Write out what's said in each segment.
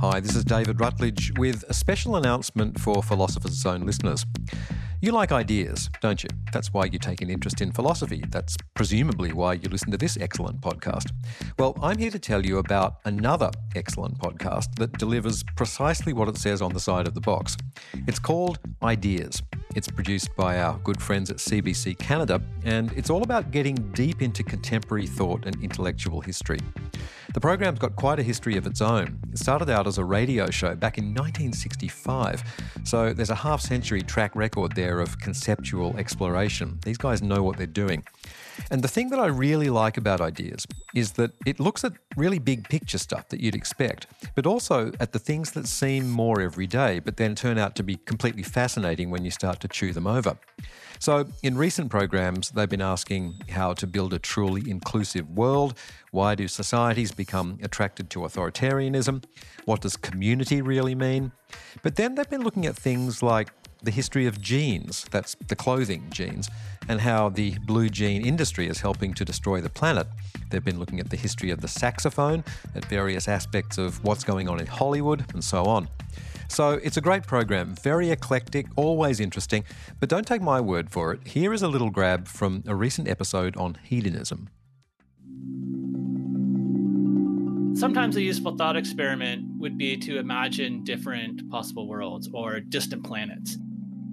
Hi, this is David Rutledge with a special announcement for Philosopher's Zone listeners. You like ideas, don't you? That's why you take an interest in philosophy. That's presumably why you listen to this excellent podcast. Well, I'm here to tell you about another excellent podcast that delivers precisely what it says on the side of the box. It's called Ideas. It's produced by our good friends at CBC Canada, and it's all about getting deep into contemporary thought and intellectual history. The program's got quite a history of its own. It started out as a radio show back in 1965, so there's a half century track record there of conceptual exploration. These guys know what they're doing. And the thing that I really like about Ideas is that it looks at really big picture stuff that you'd expect, but also at the things that seem more everyday, but then turn out to be completely fascinating when you start to chew them over. So, in recent programs, they've been asking how to build a truly inclusive world. Why do societies become attracted to authoritarianism? What does community really mean? But then they've been looking at things like the history of jeans, that's the clothing jeans, and how the blue jean industry is helping to destroy the planet. They've been looking at the history of the saxophone, at various aspects of what's going on in Hollywood, and so on. So it's a great program, very eclectic, always interesting, but don't take my word for it. Here is a little grab from a recent episode on hedonism. Sometimes a useful thought experiment would be to imagine different possible worlds or distant planets.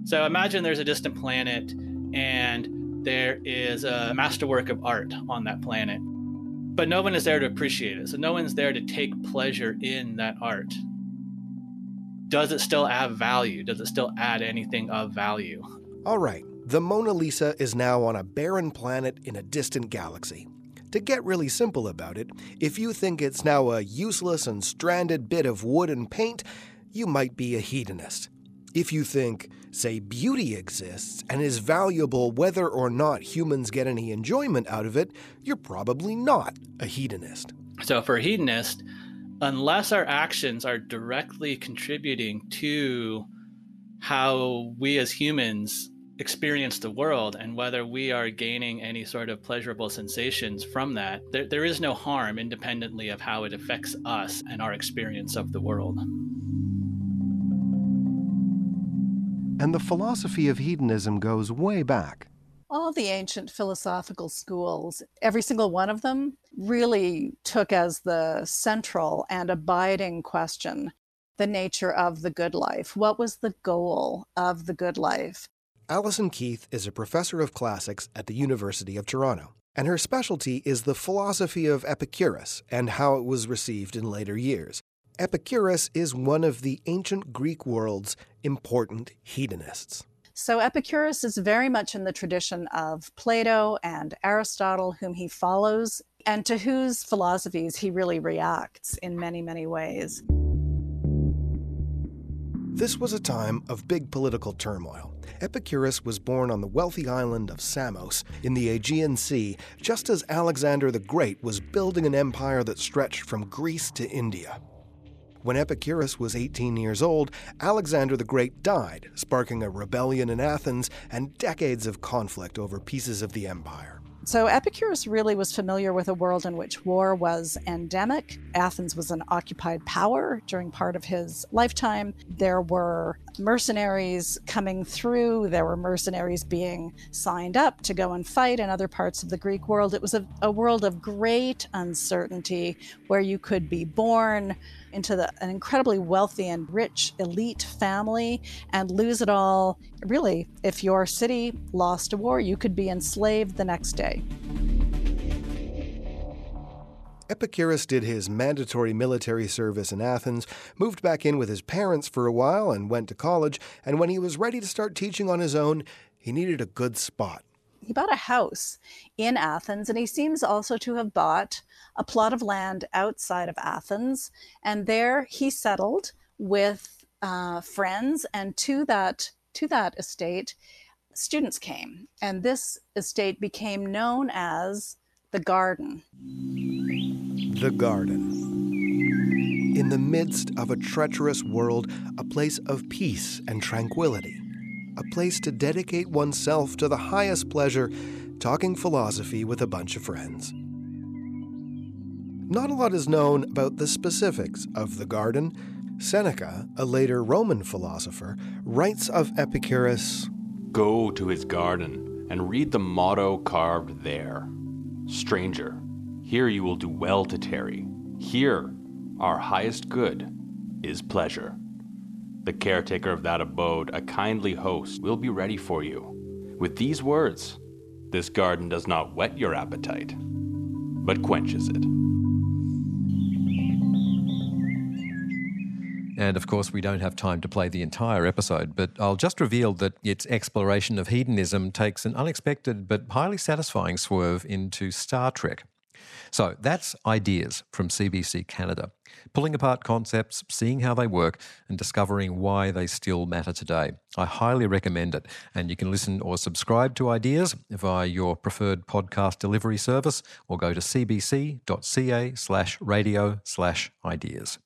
So imagine there's a distant planet and there is a masterwork of art on that planet, but no one is there to appreciate it. So no one's there to take pleasure in that art. Does it still have value? Does it still add anything of value? All right, the Mona Lisa is now on a barren planet in a distant galaxy. To get really simple about it, if you think it's now a useless and stranded bit of wood and paint, you might be a hedonist. If you think, say, beauty exists and is valuable whether or not humans get any enjoyment out of it, you're probably not a hedonist. So, for a hedonist, unless our actions are directly contributing to how we as humans experience the world and whether we are gaining any sort of pleasurable sensations from that, there, there is no harm independently of how it affects us and our experience of the world. And the philosophy of hedonism goes way back. All the ancient philosophical schools, every single one of them, really took as the central and abiding question the nature of the good life. What was the goal of the good life? Alison Keith is a professor of classics at the University of Toronto, and her specialty is the philosophy of Epicurus and how it was received in later years. Epicurus is one of the ancient Greek world's important hedonists. So Epicurus is very much in the tradition of Plato and Aristotle, whom he follows, and to whose philosophies he really reacts in many, many ways. This was a time of big political turmoil. Epicurus was born on the wealthy island of Samos in the Aegean Sea, just as Alexander the Great was building an empire that stretched from Greece to India. When Epicurus was 18 years old, Alexander the Great died, sparking a rebellion in Athens and decades of conflict over pieces of the empire. So Epicurus really was familiar with a world in which war was endemic. Athens was an occupied power during part of his lifetime. There were mercenaries coming through, there were mercenaries being signed up to go and fight in other parts of the Greek world. It was a, a world of great uncertainty where you could be born into the, an incredibly wealthy and rich elite family and lose it all. Really, if your city lost a war, you could be enslaved the next day. Epicurus did his mandatory military service in Athens, moved back in with his parents for a while, and went to college. And when he was ready to start teaching on his own, he needed a good spot. He bought a house in Athens, and he seems also to have bought a plot of land outside of Athens. And there he settled with uh, friends, and to that to that estate, students came, and this estate became known as the Garden. The Garden. In the midst of a treacherous world, a place of peace and tranquility, a place to dedicate oneself to the highest pleasure, talking philosophy with a bunch of friends. Not a lot is known about the specifics of the garden. Seneca, a later Roman philosopher, writes of Epicurus Go to his garden and read the motto carved there Stranger, here you will do well to tarry. Here, our highest good is pleasure. The caretaker of that abode, a kindly host, will be ready for you. With these words, this garden does not whet your appetite, but quenches it. And of course, we don't have time to play the entire episode, but I'll just reveal that its exploration of hedonism takes an unexpected but highly satisfying swerve into Star Trek. So that's Ideas from CBC Canada, pulling apart concepts, seeing how they work, and discovering why they still matter today. I highly recommend it, and you can listen or subscribe to Ideas via your preferred podcast delivery service or go to cbc.ca slash radio slash ideas.